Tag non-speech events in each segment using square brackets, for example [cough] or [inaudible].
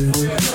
Yeah.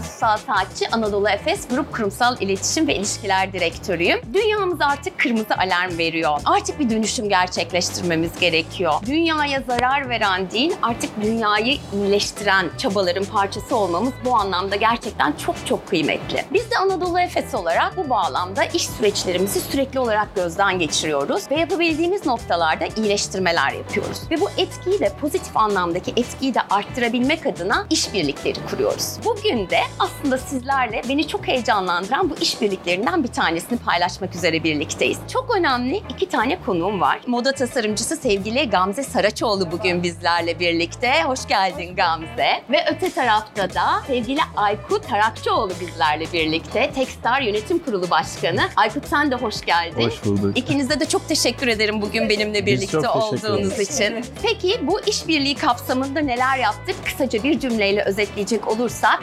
Susal Taççı, Anadolu Efes Grup Kurumsal İletişim ve İlişkiler Direktörüyüm. Dünyamız artık kırmızı alarm veriyor. Artık bir dönüşüm gerçekleştirmemiz gerekiyor. Dünyaya zarar veren değil, artık dünyayı iyileştiren çabaların parçası olmamız bu anlamda gerçekten çok çok kıymetli. Biz de Anadolu Efes olarak bu bağlamda iş süreçlerimizi sürekli olarak gözden geçiriyoruz ve yapabildiğimiz noktalarda iyileştirmeler yapıyoruz. Ve bu etkiyi de pozitif anlamdaki etkiyi de arttırabilmek adına işbirlikleri kuruyoruz. Bugün de aslında sizlerle beni çok heyecanlandıran bu işbirliklerinden bir tanesini paylaşmak üzere birlikteyiz. Çok önemli iki tane konuğum var. Moda tasarımcısı sevgili Gamze Saraçoğlu bugün bizlerle birlikte. Hoş geldin Gamze. Ve öte tarafta da sevgili Aykut Tarakçıoğlu bizlerle birlikte. Techstar Yönetim Kurulu Başkanı. Aykut sen de hoş geldin. Hoş bulduk. İkinize de çok teşekkür ederim bugün benimle birlikte olduğunuz için. Peki bu işbirliği kapsamında neler yaptık? Kısaca bir cümleyle özetleyecek olursak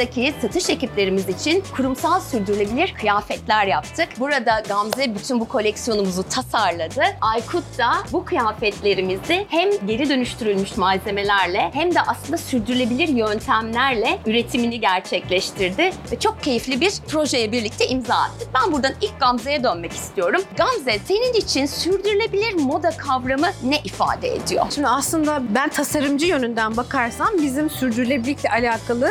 sahadaki satış ekiplerimiz için kurumsal sürdürülebilir kıyafetler yaptık. Burada Gamze bütün bu koleksiyonumuzu tasarladı. Aykut da bu kıyafetlerimizi hem geri dönüştürülmüş malzemelerle hem de aslında sürdürülebilir yöntemlerle üretimini gerçekleştirdi ve çok keyifli bir projeye birlikte imza attık. Ben buradan ilk Gamze'ye dönmek istiyorum. Gamze senin için sürdürülebilir moda kavramı ne ifade ediyor? Şimdi aslında ben tasarımcı yönünden bakarsam bizim sürdürülebilirlikle alakalı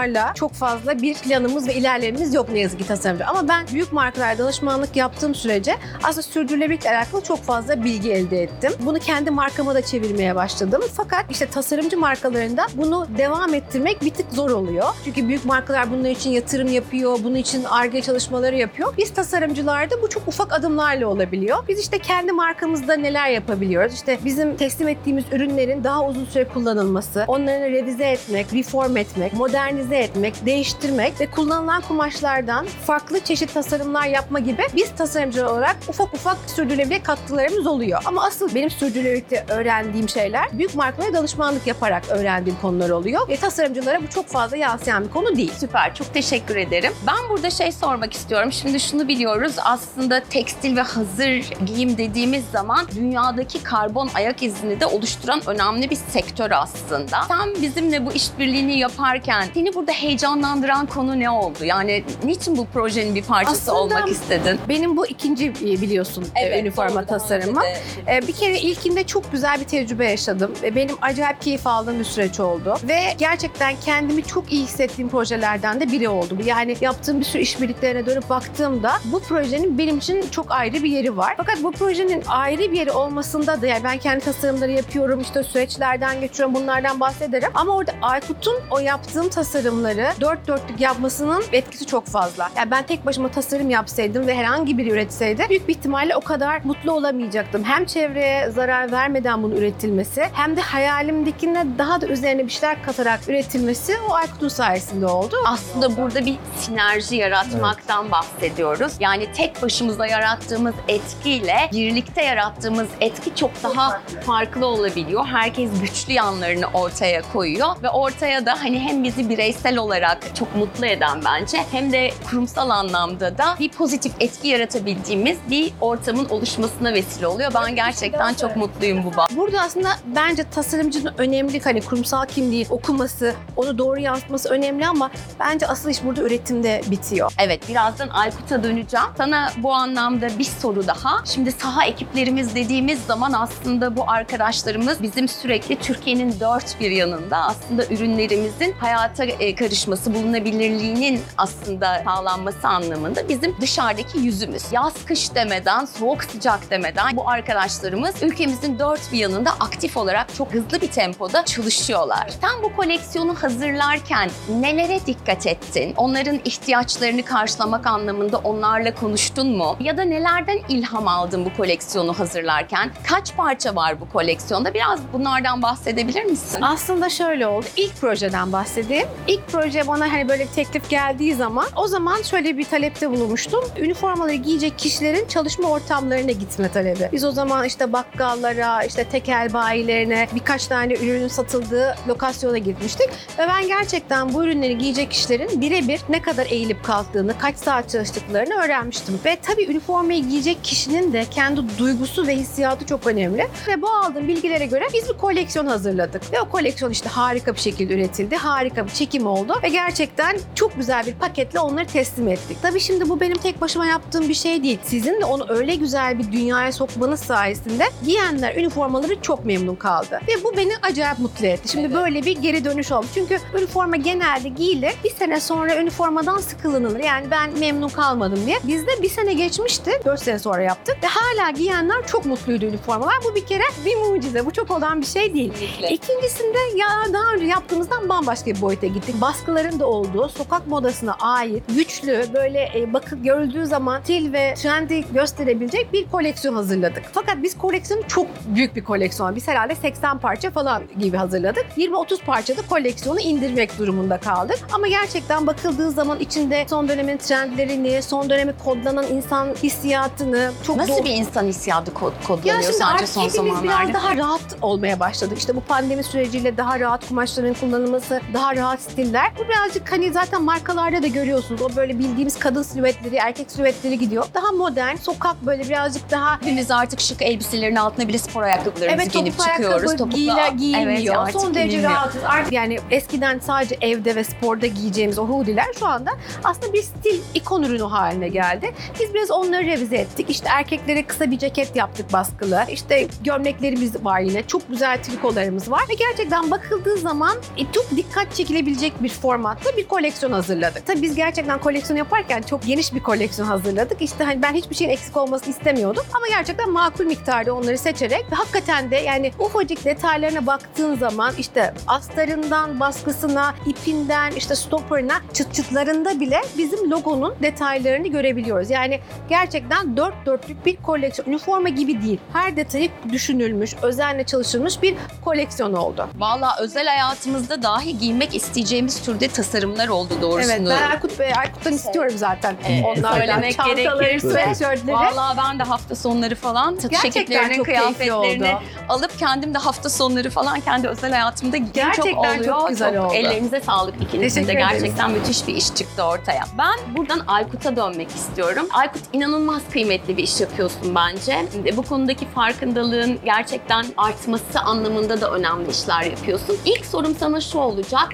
tasarımcılarla çok fazla bir planımız ve ilerlememiz yok ne yazık ki tasarımcı. Ama ben büyük markalara danışmanlık yaptığım sürece aslında sürdürülebilirlikle alakalı çok fazla bilgi elde ettim. Bunu kendi markama da çevirmeye başladım. Fakat işte tasarımcı markalarında bunu devam ettirmek bir tık zor oluyor. Çünkü büyük markalar bunun için yatırım yapıyor, bunun için ARGE çalışmaları yapıyor. Biz tasarımcılarda bu çok ufak adımlarla olabiliyor. Biz işte kendi markamızda neler yapabiliyoruz? İşte bizim teslim ettiğimiz ürünlerin daha uzun süre kullanılması, onları revize etmek, reform etmek, modernize etmek, değiştirmek ve kullanılan kumaşlardan farklı çeşit tasarımlar yapma gibi biz tasarımcı olarak ufak ufak sürdürülebilir katkılarımız oluyor. Ama asıl benim sürdürülebilirlikte öğrendiğim şeyler büyük markalara danışmanlık yaparak öğrendiğim konular oluyor. Ve tasarımcılara bu çok fazla yansıyan bir konu değil. Süper, çok teşekkür ederim. Ben burada şey sormak istiyorum. Şimdi şunu biliyoruz. Aslında tekstil ve hazır giyim dediğimiz zaman dünyadaki karbon ayak izini de oluşturan önemli bir sektör aslında. Sen bizimle bu işbirliğini yaparken seni burada heyecanlandıran konu ne oldu? Yani niçin bu projenin bir parçası Aslında- olmak istedin? Benim bu ikinci e, biliyorsun e, üniforma tasarımı. Ee, Bir kere ilkinde çok güzel bir tecrübe yaşadım ve benim acayip keyif aldığım bir süreç oldu. Ve gerçekten kendimi çok iyi hissettiğim projelerden de biri oldu. Yani yaptığım bir sürü işbirliklerine dönüp baktığımda bu projenin benim için çok ayrı bir yeri var. Fakat bu projenin ayrı bir yeri olmasında da yani ben kendi tasarımları yapıyorum, işte süreçlerden geçiyorum, bunlardan bahsederim. Ama orada Aykut'un o yaptığım tasarımları dört dörtlük yapmasının etkisi çok fazla. Yani ben tek başıma tasarım yapsaydım ve herhangi biri üretseydi büyük bir ihtimalle o kadar mutlu olamayacaktım. Hem çevreye zarar vermeden bunun üretilmesi hem de hayalimdekine daha da üzerine bir şeyler katarak üretilmesi o Aykut'un sayesinde oldu. Aslında burada bir sinerji yaratmaktan bahsediyoruz. Yani tek başımıza yarattığımız etkiyle birlikte yarattığımız etki çok daha farklı olabiliyor. Herkes güçlü yanlarını ortaya koyuyor ve ortaya da hani hem bizi bireysel olarak çok mutlu eden bence hem de kurumsal anlamda da bir pozitif etki yaratabildiğimiz bir ortamın oluşmasına vesile oluyor. Ben gerçekten çok mutluyum bu bağ. Burada aslında bence tasarımcının önemli hani kurumsal kimliği okuması, onu doğru yansıtması önemli ama bence asıl iş burada üretimde bitiyor. Evet, birazdan Aykut'a döneceğim. Sana bu anlamda bir soru daha. Şimdi saha ekiplerimiz dediğimiz zaman aslında bu arkadaşlarımız bizim sürekli Türkiye'nin dört bir yanında aslında ürünlerimizin hayata e, karışması, bulunabilirliğinin aslında sağlanması anlamında bizim dışarıdaki yüzümüz. Yaz kış demeden, soğuk sıcak demeden bu arkadaşlarımız ülkemizin dört bir yanında aktif olarak çok hızlı bir tempoda çalışıyorlar. Sen bu koleksiyonu hazırlarken nelere dikkat ettin? Onların ihtiyaçlarını karşılamak anlamında onlarla konuştun mu? Ya da nelerden ilham aldın bu koleksiyonu hazırlarken? Kaç parça var bu koleksiyonda? Biraz bunlardan bahsedebilir misin? Aslında şöyle oldu. İlk projeden bahsedeyim. İlk proje bana hani böyle teklif geldiği zaman o zaman şöyle bir talepte bulunmuştum. Üniformaları giyecek kişilerin çalışma ortamlarına gitme talebi. Biz o zaman işte bakkallara, işte tekel bayilerine birkaç tane ürünün satıldığı lokasyona gitmiştik. Ve ben gerçekten bu ürünleri giyecek kişilerin birebir ne kadar eğilip kalktığını, kaç saat çalıştıklarını öğrenmiştim. Ve tabii üniformayı giyecek kişinin de kendi duygusu ve hissiyatı çok önemli. Ve bu aldığım bilgilere göre biz bir koleksiyon hazırladık. Ve o koleksiyon işte harika bir şekilde üretildi. Harika bir çekim oldu. Ve gerçekten çok güzel bir paketle onları teslim ettik. Tabii şimdi bu benim tek başıma yaptığım bir şey değil. Sizin de onu öyle güzel bir dünyaya sokmanız sayesinde giyenler üniformaları çok memnun kaldı. Ve bu beni acayip mutlu etti. Şimdi böyle bir geri dönüş oldu. Çünkü üniforma genelde giyilir. Bir sene sonra üniformadan sıkılınır. Yani ben memnun kalmadım diye. Bizde bir sene geçmişti. 4 sene sonra yaptık. Ve hala giyenler çok mutluydu üniformalar. Bu bir kere bir mucize. Bu çok olan bir şey değil. İkincisinde ya daha önce yaptığımızdan bambaşka bir boyuta gittik. Baskıların da olduğu, sokak modasına ait, güçlü, böyle e, bakıp görüldüğü zaman stil ve trendi gösterebilecek bir koleksiyon hazırladık. Fakat biz koleksiyonu çok büyük bir koleksiyon. Biz herhalde 80 parça falan gibi hazırladık. 20-30 parçada koleksiyonu indirmek durumunda kaldık. Ama gerçekten bakıldığı zaman içinde son dönemin trendlerini, son dönemi kodlanan insan hissiyatını çok Nasıl doğru- bir insan hissiyatı kod- ya kodlanıyor şimdi sence son zamanlarda? biraz daha rahat olmaya başladık. İşte bu pandemi süreciyle daha rahat kumaşların kullanılması, daha rahat stiller. Bu birazcık hani zaten markalarda da görüyorsunuz. O böyle bildiğimiz kadın silüetleri, erkek silüetleri gidiyor. Daha modern, sokak böyle birazcık daha Hepimiz artık şık elbiselerin altına bile spor ayakkabılarımızı Evet giyinip çıkıyoruz. ayakkabı Topuklu giyle, giyilmiyor. Evet, Son derece giyilmiyor. rahatız. Artık yani eskiden sadece evde ve sporda giyeceğimiz o hoodiler şu anda aslında bir stil ikon ürünü haline geldi. Biz biraz onları revize ettik. İşte erkeklere kısa bir ceket yaptık baskılı. İşte gömleklerimiz var yine. Çok güzel trikolarımız var. Ve gerçekten bakıldığı zaman e, çok dikkat çekilebilecek bir formatta bir koleksiyon hazırladık. Tabii biz gerçekten koleksiyon yaparken çok geniş bir koleksiyon hazırladık. İşte hani ben hiçbir şeyin eksik olmasını istemiyordum. Ama gerçekten makul miktarda onları seçerek ve hakikaten de yani ufacık detaylarına baktığın zaman işte astarından baskısına, ipinden işte stopperına, çıt çıtlarında bile bizim logonun detaylarını görebiliyoruz. Yani gerçekten dört dörtlük bir koleksiyon. Üniforma gibi değil. Her detayı düşünülmüş, özenle çalışılmış bir koleksiyon oldu. Valla özel hayatımızda dahi giymek isteyeceğimiz türde tasarımlar oldu doğrusunu. Evet ben Erkut Bey, Erkut'tan istiyorum zaten. Evet, Onlardan söylemek çantaları, gerekirse. sweatshirtleri. Valla ben de hafta sonları falan satış Gerçekten ekiplerinin çok keyifli kıyafetlerini oldu. alıp kendim de hafta sonları falan kendi özel hayatımda giydiğim çok Gerçekten oluyor. çok güzel oldu. Ellerinize sağlık ikinizin de. Teşekkür ederiz. Gerçekten müthiş bir iş çıktı ortaya. Ben buradan Aykut'a dönmek istiyorum. Aykut inanılmaz kıymetli bir iş yapıyorsun bence. Bu konudaki farkındalığın gerçekten artması anlamında da önemli işler yapıyorsun. İlk sorum sana şu olacak.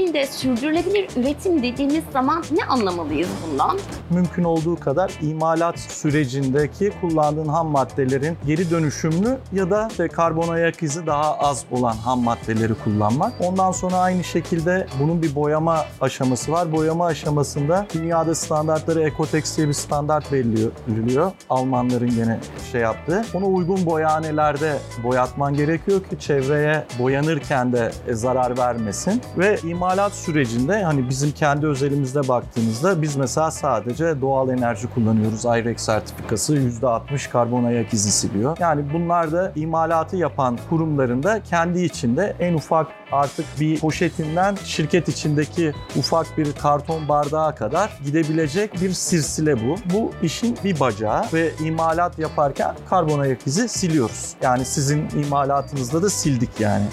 Tekstilde sürdürülebilir üretim dediğimiz zaman ne anlamalıyız bundan? mümkün olduğu kadar imalat sürecindeki kullandığın ham maddelerin geri dönüşümlü ya da karbon ayak izi daha az olan ham maddeleri kullanmak. Ondan sonra aynı şekilde bunun bir boyama aşaması var. Boyama aşamasında dünyada standartları Ecotex diye bir standart belirliyor. Almanların gene şey yaptığı. Ona uygun boyanelerde boyatman gerekiyor ki çevreye boyanırken de zarar vermesin. Ve imalat sürecinde hani bizim kendi özelimizde baktığımızda biz mesela sadece doğal enerji kullanıyoruz. IREX sertifikası %60 karbon ayak izi siliyor. Yani bunlar da imalatı yapan kurumların da kendi içinde en ufak artık bir poşetinden şirket içindeki ufak bir karton bardağa kadar gidebilecek bir silsile bu. Bu işin bir bacağı ve imalat yaparken karbon ayak izi siliyoruz. Yani sizin imalatınızda da sildik yani.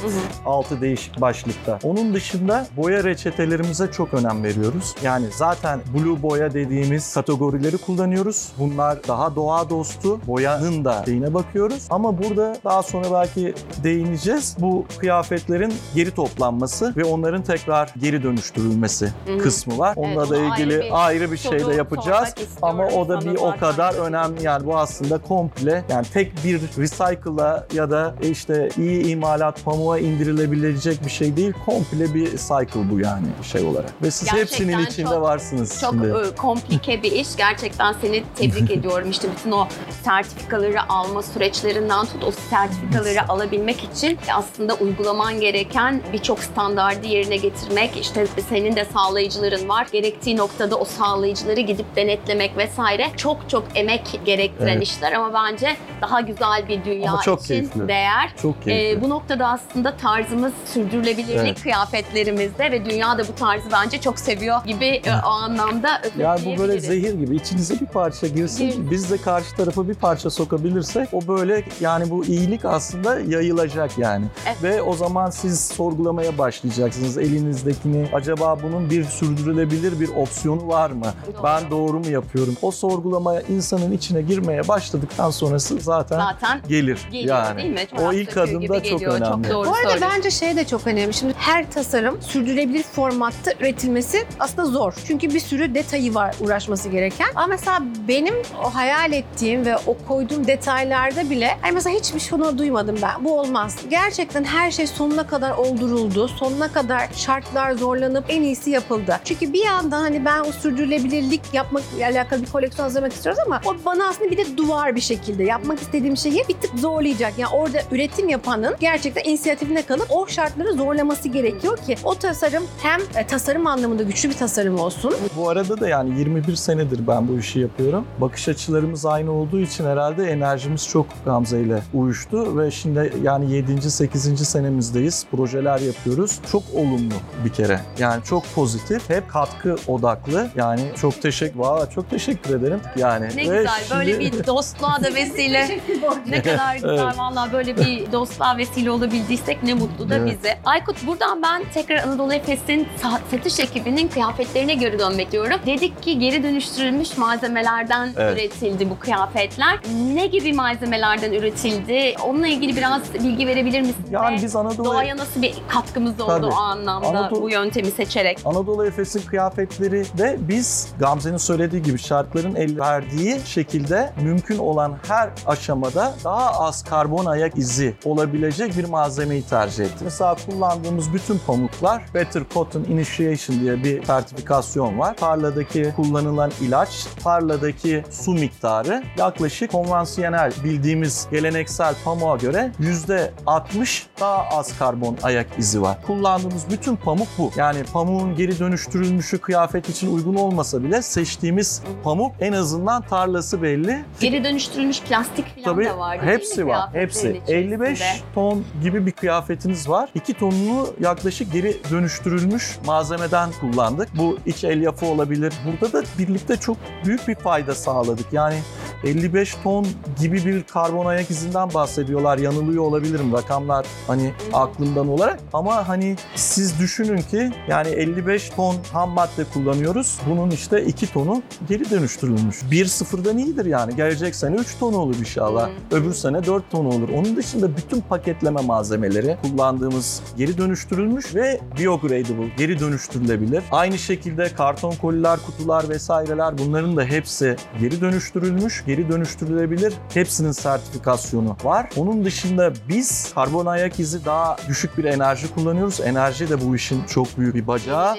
Altı değişik başlıkta. Onun dışında boya reçetelerimize çok önem veriyoruz. Yani zaten blue boya dediğimiz kategorileri kullanıyoruz. Bunlar daha doğa dostu. Boyanın da şeyine bakıyoruz. Ama burada daha sonra belki değineceğiz. Bu kıyafetlerin geri toplanması ve onların tekrar geri dönüştürülmesi hı. kısmı var. Onunla Evet, da onu ayrı ilgili bir ayrı bir şey de yapacağız. Ama o da bir o kadar önemli. Yani bu aslında komple yani tek bir recycle'a ya da işte iyi imalat pamuğa indirilebilecek bir şey değil. Komple bir cycle bu yani şey olarak. Ve siz Gerçekten hepsinin içinde çok- varsınız Çok şimdi. e, komplike bir iş. Gerçekten seni tebrik [laughs] ediyorum. İşte bütün o sertifikaları alma süreçlerinden tut o sertifikaları alabilmek için aslında uygulaman gereken gerçekten birçok standardı yerine getirmek, işte senin de sağlayıcıların var. Gerektiği noktada o sağlayıcıları gidip denetlemek vesaire çok çok emek gerektiren Evet. işler ama bence daha güzel bir dünya Ama çok için keyifli. değer. Çok keyifli. Ee, bu noktada aslında tarzımız sürdürülebilirlik Evet. kıyafetlerimizde ve dünya da bu tarzı bence çok seviyor gibi e, o anlamda Yani bu böyle zehir gibi içinize bir parça girsin. Gir. Biz de karşı tarafa bir parça sokabilirsek o böyle yani bu iyilik aslında yayılacak yani. Evet. Ve o zaman siz sorgulamaya başlayacaksınız elinizdekini. Acaba bunun bir sürdürülebilir bir opsiyonu var mı? Ben doğru mu yapıyorum? O sorgulamaya insanın içine girmeye başladıktan sonrası zaten, Zaten gelir. geliyor yani. değil mi? O Çorap ilk söküğü gibi adımda çok geliyor. önemli. Çok doğru Bu arada söylüyorsun. bence şey de çok önemli. Şimdi her tasarım sürdürülebilir formatta üretilmesi aslında zor. Çünkü bir sürü detayı var uğraşması gereken. Ama mesela benim o hayal ettiğim ve o koyduğum detaylarda bile hani mesela hiçbir şunu duymadım ben. Bu olmaz. Gerçekten her şey sonuna kadar olduruldu. Sonuna kadar şartlar zorlanıp en iyisi yapıldı. Çünkü bir yandan hani ben o sürdürülebilirlik yapmakla alakalı bir koleksiyon hazırlamak istiyoruz ama o bana aslında bir de duvar bir şekilde yapmak istediğim şeyi bir tık zorlayacak. Yani orada üretim yapanın gerçekten inisiyatifine kalıp o şartları zorlaması gerekiyor ki o tasarım hem e, tasarım anlamında güçlü bir tasarım olsun. Bu arada da yani 21 senedir ben bu işi yapıyorum. Bakış açılarımız aynı olduğu için herhalde enerjimiz çok Gamze ile uyuştu ve şimdi yani 7. 8. senemizdeyiz. Projeler yapıyoruz. Çok olumlu bir kere. Yani çok pozitif. Hep katkı odaklı. Yani çok teşekkür Valla çok teşekkür ederim. Yani Ne ve güzel böyle şimdi- bir [laughs] dostluğa da vesile. [laughs] ne kadar güzel Evet. valla böyle bir dostluğa vesile olabildiysek ne mutlu da Evet. bize. Aykut buradan ben tekrar Anadolu Efes'in sa- satış ekibinin kıyafetlerine geri dönmek diyorum. Dedik ki geri dönüştürülmüş malzemelerden Evet. üretildi bu kıyafetler. Ne gibi malzemelerden üretildi? Onunla ilgili biraz bilgi verebilir misin? yani biz Anadolu Doğaya nasıl bir katkımız oldu Tabii. o anlamda Anadolu- bu yöntemi seçerek? Anadolu Efes'in kıyafetleri de biz Gamze'nin söylediği gibi şartların el verdiği şekilde mümkün olan her aşamada daha az karbon ayak izi olabilecek bir malzemeyi tercih ettik. Mesela kullandığımız bütün pamuklar Better Cotton Initiation diye bir sertifikasyon var. Tarladaki kullanılan ilaç, tarladaki su miktarı yaklaşık konvansiyonel bildiğimiz geleneksel pamuğa göre %60 daha az karbon ayak izi var. Kullandığımız bütün pamuk bu. Yani pamuğun geri dönüştürülmüşü kıyafet için uygun olmasa bile seçtiğimiz pamuk en azından tarlası belli. Geri dönüştürülmüş plastik falan Tabii da mi hepsi var. Hepsi. 55 içerisinde? ton gibi bir kıyafetiniz var. 2 tonunu yaklaşık geri dönüştürülmüş malzemeden kullandık. Bu iç elyafı olabilir. Burada da birlikte çok büyük bir fayda sağladık. Yani 55 ton gibi bir karbon ayak izinden bahsediyorlar. Yanılıyor olabilirim rakamlar hani aklımdan olarak. Ama hani siz düşünün ki yani 55 ton ham madde kullanıyoruz. Bunun işte 2 tonu geri dönüştürülmüş. 1-0'dan iyidir yani. Gelecek sene 3 ton olur inşallah. Öbür sene 4 ton olur. Onun dışında bütün paketleme malzemeleri kullandığımız geri dönüştürülmüş ve biodegradable, geri dönüştürülebilir. Aynı şekilde karton koliler, kutular vesaireler bunların da hepsi geri dönüştürülmüş, geri dönüştürülebilir. Hepsinin sertifikasyonu var. Onun dışında biz karbon ayak izi daha düşük bir enerji kullanıyoruz. Enerji de bu işin çok büyük bir bacağı.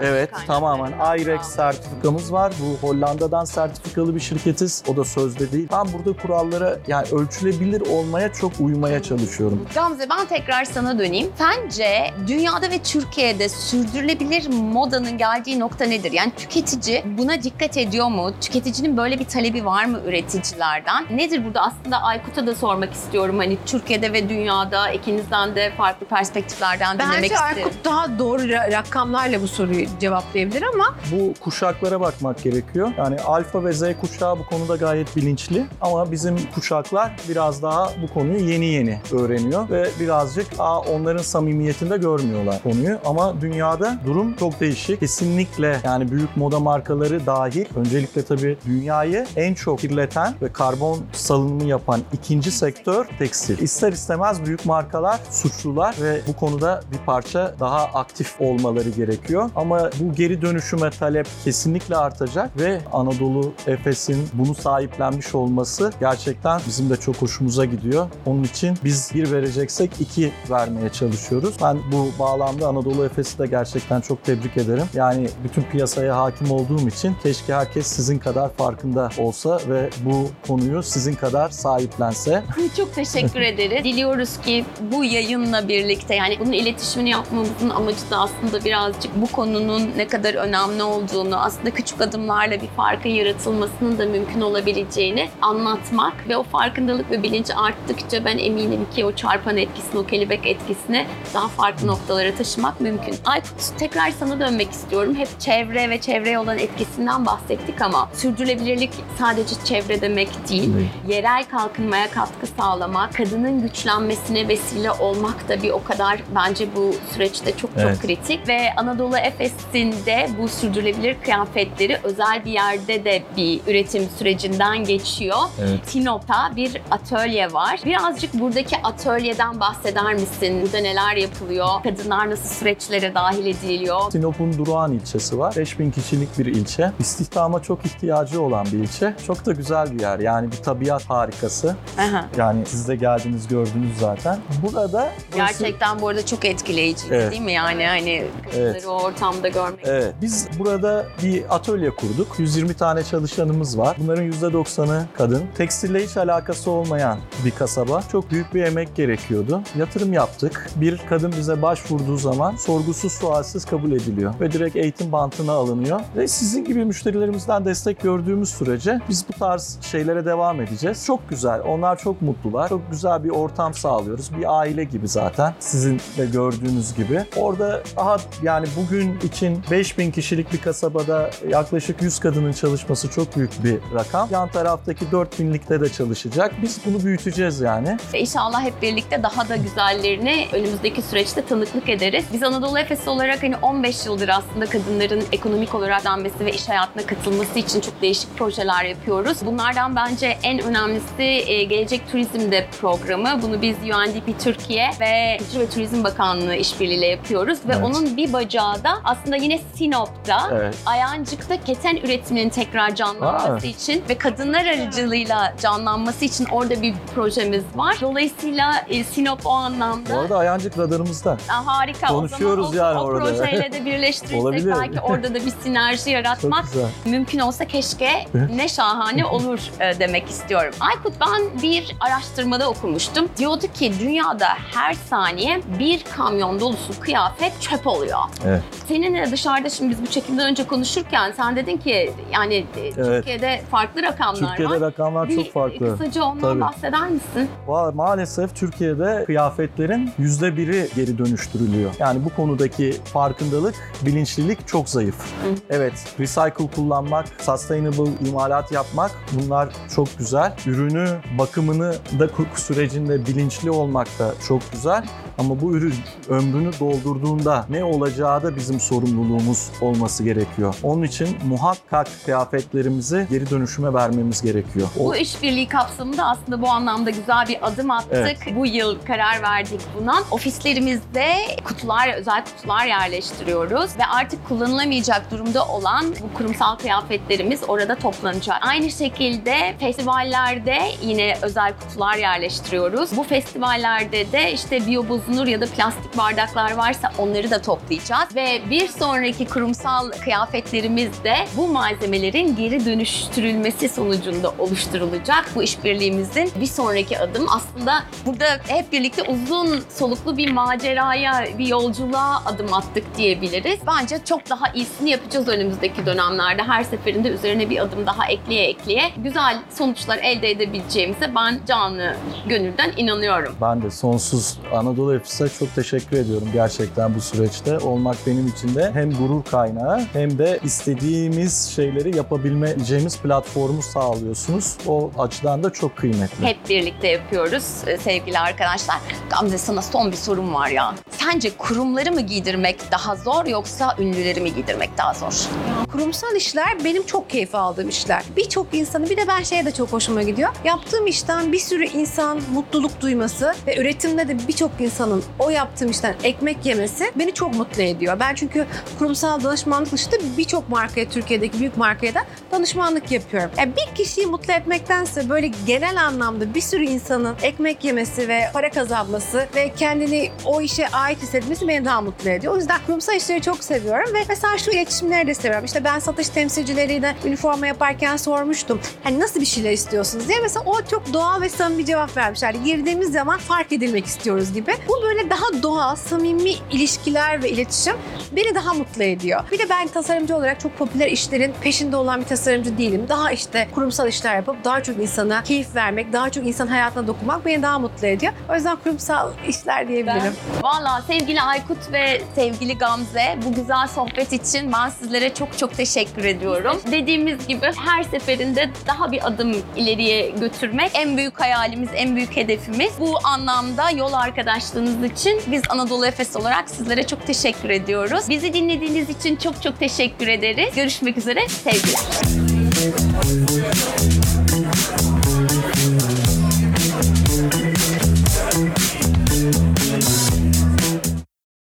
Evet tamamen IREX sertifikamız var. Bu Hollanda'dan sertifikalı bir şirketiz. O da sözde değil. Ben burada kurallara yani ölçülebilir olmaya çok uymaya çalışıyorum. Gamze ben tekrar sana döneyim. Sence dünyada ve Türkiye'de sürdürülebilir modanın geldiği nokta nedir? Yani tüketici buna dikkat ediyor mu? Tüketicinin böyle bir talebi var mı üreticilerden? Nedir burada? Aslında Aykut'a da sormak istiyorum. Hani Türkiye'de ve dünyada ikinizden de farklı perspektiflerden dinlemek Bence isterim. Aykut daha doğru ra- rakamlarla bu soruyu cevaplayabilir ama Bu kuşaklara bakmak gerekiyor. Yani alfa ve Z kuşağı bu konuda gayet bilinçli. Ama bizim kuşaklar biraz daha bu konuyu yeni yeni öğreniyor. Ve birazcık aa, onların samimiyetinde görmüyorlar konuyu. Ama dünyada durum çok değişik. Kesinlikle yani büyük moda markaları dahil. Öncelikle tabii dünyayı en çok kirleten ve karbon salınımı yapan ikinci sektör tekstil. İster istemez büyük markalar suçlular ve bu konuda bir parça daha aktif olmaları gerekiyor. Ama bu geri dönüşüme talep kesinlikle artacak ve Anadolu Efes'in bunu sahiplenmiş olması gerçekten bizim de çok hoşumuza gidiyor. Onun için biz bir vereceksek iki vermeye çalışıyoruz. Ben bu bağlamda Anadolu Efes'i de gerçekten çok tebrik ederim. Yani bütün piyasaya hakim olduğum için keşke herkes sizin kadar farkında olsa ve de bu konuyu sizin kadar sahiplense. Çok teşekkür [laughs] ederiz. Diliyoruz ki bu yayınla birlikte yani bunun iletişimini yapmamızın amacı da aslında birazcık bu konunun ne kadar önemli olduğunu, aslında küçük adımlarla bir farkın yaratılmasının da mümkün olabileceğini anlatmak ve o farkındalık ve bilinci arttıkça ben eminim ki o çarpan etkisini, o kelebek etkisini daha farklı noktalara taşımak mümkün. Aykut tekrar sana dönmek istiyorum. Hep çevre ve çevreye olan etkisinden bahsettik ama sürdürülebilirlik sadece çevre demek değil. Yerel kalkınmaya katkı sağlamak, kadının güçlenmesine vesile olmak da bir o kadar bence bu süreçte çok çok Evet. kritik. Ve Anadolu Efes'in de bu sürdürülebilir kıyafetleri özel bir yerde de bir üretim sürecinden geçiyor. Evet. Sinop'ta bir atölye var. Birazcık buradaki atölyeden bahseder misin? Burada neler yapılıyor? Kadınlar nasıl süreçlere dahil ediliyor? Sinop'un Durağan ilçesi var. 5000 kişilik bir ilçe. İstihdama çok ihtiyacı olan bir ilçe. Çok da güzel bir yer. Yani bir tabiat harikası. Aha. Yani siz de geldiniz gördünüz zaten. Burada Gerçekten bu arada çok etkileyici Evet. değil mi? Yani hani kadınları Evet. o ortamda görmek. Evet. Biz burada bir atölye kurduk. 120 tane çalışanımız var. Bunların %90'ı kadın. Tekstille hiç alakası olmayan bir kasaba. Çok büyük bir emek gerekiyordu. Yatırım yaptık. Bir kadın bize başvurduğu zaman sorgusuz sualsiz kabul ediliyor. Ve direkt eğitim bantına alınıyor. Ve sizin gibi müşterilerimizden destek gördüğümüz sürece biz bu tarz şeylere devam edeceğiz. Çok güzel. Onlar çok mutlular. Çok güzel bir ortam sağlıyoruz. Bir aile gibi zaten. Sizin de gördüğünüz gibi. Orada daha yani bugün için 5000 kişilik bir kasabada yaklaşık 100 kadının çalışması çok büyük bir rakam. Yan taraftaki 4000'likte de çalışacak. Biz bunu büyüteceğiz yani. İnşallah hep birlikte daha da güzellerini önümüzdeki süreçte tanıklık ederiz. Biz Anadolu Efes olarak hani 15 yıldır aslında kadınların ekonomik olarak denmesi ve iş hayatına katılması için çok değişik projeler yapıyoruz. Bunlardan bence en önemlisi e, Gelecek Turizm'de programı. Bunu biz UNDP Türkiye ve Kültür ve Turizm Bakanlığı işbirliğiyle yapıyoruz. Ve Evet. onun bir bacağı da aslında yine Sinop'ta Evet. Ayancık'ta keten üretiminin tekrar canlanması Aa. için ve kadınlar aracılığıyla canlanması için orada bir projemiz var. Dolayısıyla e, Sinop o anlamda Bu arada Ayancık radarımızda. Aa, harika. Konuşuyoruz o zaman yani o, o orada. projeyle de [laughs] birleştirirsek belki orada da bir sinerji yaratmak mümkün olsa keşke [laughs] ne şahane olur e, demek istiyorum. Aykut ben bir araştırmada okumuştum. Diyordu ki dünyada her saniye bir kamyon dolusu kıyafet çöp oluyor. Evet. Seninle dışarıda şimdi biz bu çekimden önce konuşurken sen dedin ki yani e, Türkiye'de farklı rakamlar Türkiye'de var. rakamlar bir çok farklı. kısaca ondan Tabii. bahseder misin? Maalesef Türkiye'de kıyafetlerin yüzde biri geri dönüştürülüyor. Yani bu konudaki farkındalık, bilinçlilik çok zayıf. Hı. Evet, recycle kullanmak, sustainable imalat yapmak bunlar çok güzel. Ürünü, bakımını da sürecinde bilinçli olmak da çok güzel. Ama bu ürün ömrünü doldurduğunda ne olacağı da bizim sorumluluğumuz olması gerekiyor. Onun için muhakkak kıyafetlerimizi geri dönüşüme vermemiz gerekiyor. O- Bu işbirliği kapsamında aslında bu anlamda güzel bir adım attık. Evet. Bu yıl karar verdik buna. Ofislerimizde kutular, özel kutular yerleştiriyoruz ve artık kullanılamayacak durumda olan bu kurumsal kıyafetlerimiz orada toplanacak. Aynı şekilde festivallerde yine özel kutular yerleştiriyoruz. Bu festivallerde de işte biyobozunur ya da plastik bardaklar varsa onları da toplayacağız ve bir sonraki kurumsal kıyafetlerimiz de bu malzemelerin geri dönüştürülmesi sonucunda oluşturulacak. Bu işbirliğimizin bir sonraki adım aslında burada hep birlikte uzun soluklu bir maceraya, bir yolculuğa adım attık diyebiliriz. Bence çok daha iyisini yapacağız önümüzdeki dönemlerde. Her seferinde üzerine bir adım daha ekleye ekleye güzel sonuçlar elde edebileceğimize ben canlı gönülden inanıyorum. Ben de sonsuz Anadolu Efes'e çok teşekkür ediyorum gerçekten bu süreçte. Olmak benim için de hem gurur kaynağı hem de istediğimiz şeyleri yapabileceğimiz platformu sağlıyorsunuz. O açıdan da çok kıymetli. Hep birlikte yapıyoruz e, sevgili arkadaşlar. Gamze sana son bir sorum var ya. Sence kurumları mı giydirmek daha zor yoksa ünlüleri mi giydirmek daha zor? Kurumsal işler benim çok keyif aldığım işler. Birçok insanı bir de ben şeye de çok hoşuma gidiyor. Yaptığım işten bir sürü insan mutluluk duyması ve üretimde de birçok insanın o yaptığım işten ekmek yemesi beni çok mutlu ediyor. Ben çünkü kurumsal danışmanlık dışında birçok markaya, Türkiye'deki büyük markaya da danışmanlık yapıyorum. Yani bir kişiyi mutlu etmektense böyle genel anlamda bir sürü insanın ekmek yemesi ve para kazanması ve kendini o işe ait hissetmesi beni daha mutlu ediyor. O yüzden kurumsal işleri çok seviyorum ve mesela şu iletişimleri de seviyorum. İşte ben satış temsilcileriyle üniforma yaparken sormuştum. Sordum. Hani nasıl bir şeyler istiyorsunuz diye. Mesela o çok doğal ve samimi cevap vermişler. Girdiğimiz zaman fark edilmek istiyoruz gibi. Bu böyle daha doğal, samimi ilişkiler ve iletişim beni daha mutlu ediyor. Bir de ben tasarımcı olarak çok popüler işlerin peşinde olan bir tasarımcı değilim. Daha işte kurumsal işler yapıp daha çok insana keyif vermek, daha çok insan hayatına dokunmak beni daha mutlu ediyor. O yüzden kurumsal işler diyebilirim. Valla sevgili Aykut ve sevgili Gamze bu güzel sohbet için ben sizlere çok çok teşekkür ediyorum. Dediğimiz gibi her seferinde daha bir adım ileriye götürmek en büyük hayalimiz, en büyük hedefimiz. Bu anlamda yol arkadaşlığınız için biz Anadolu Efes olarak sizlere çok teşekkür ediyoruz. Bizi dinlediğiniz için çok çok teşekkür ederiz. Görüşmek üzere. Sevgiler.